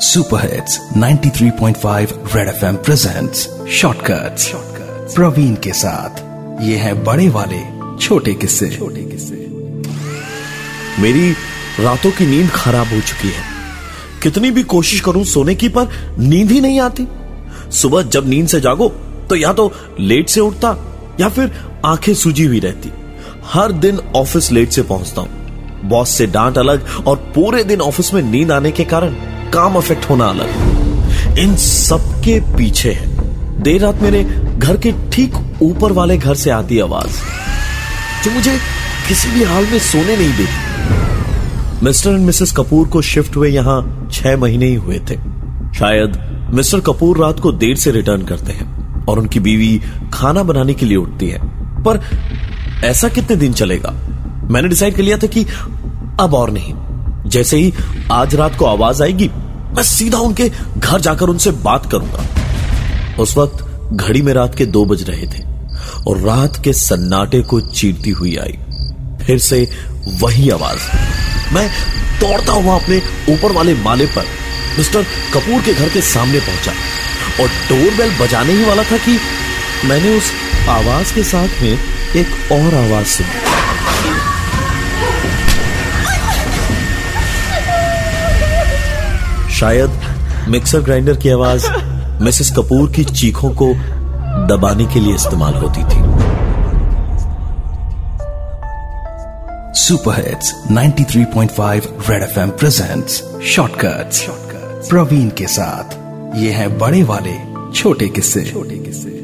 Super hits 93.5 red FM presents shortcuts Praveen के साथ, ये है बड़े वाले, छोटे किस्से। छोटे किस्से। मेरी रातों की नींद खराब हो चुकी है। कितनी भी कोशिश करूँ सोने की, पर नींद ही नहीं आती। सुबह जब नींद से जागो तो या तो लेट से उठता, या फिर आँखें सूजी हुई रहती। हर दिन ऑफ़िस लेट से पहुँचता हूँ। बॉस से डांट अलग और पूरे दिन ऑफ़िस में नींद आने के कारण। काम अफेक्ट होना अलग। इन सबके पीछे है। देर रात मेरे घर के ठीक ऊपर वाले घर से आती आवाज़, जो मुझे किसी भी हाल में सोने नहीं देती। मिस्टर एंड मिसेस कपूर को शिफ्ट हुए यहाँ छह महीने ही हुए थे। शायद मिस्टर कपूर रात को देर से रिटर्न करते हैं और उनकी बीवी खाना बनाने के लिए उठती है। पर ऐसा कितने दिन चलेगा? मैंने डिसाइड कर लिया था कि अब और नहीं। जैसे ही आज रात को आवाज़ आएगी, मैं सीधा उनके घर जाकर उनसे बात करूँगा। उस वक्त घड़ी में रात के दो बज रहे थे और रात के सन्नाटे को चीरती हुई आई। फिर से वही आवाज़। मैं दौड़ता हुआ अपने ऊपर वाले माले पर मिस्टर कपूर के घर के सामने पहुँचा और डोरबेल बजाने ही वाला था कि मैंने उस आवाज़ के साथ में एक और आवाज़ सुनी। शायद मिक्सर ग्राइंडर की आवाज़ मिसेस कपूर की चीखों को दबाने के लिए इस्तेमाल होती थी। Super hits 93.5 red FM presents shortcuts Praveen के साथ। ये है बड़े वाले छोटे किस्से छोटे किस्से।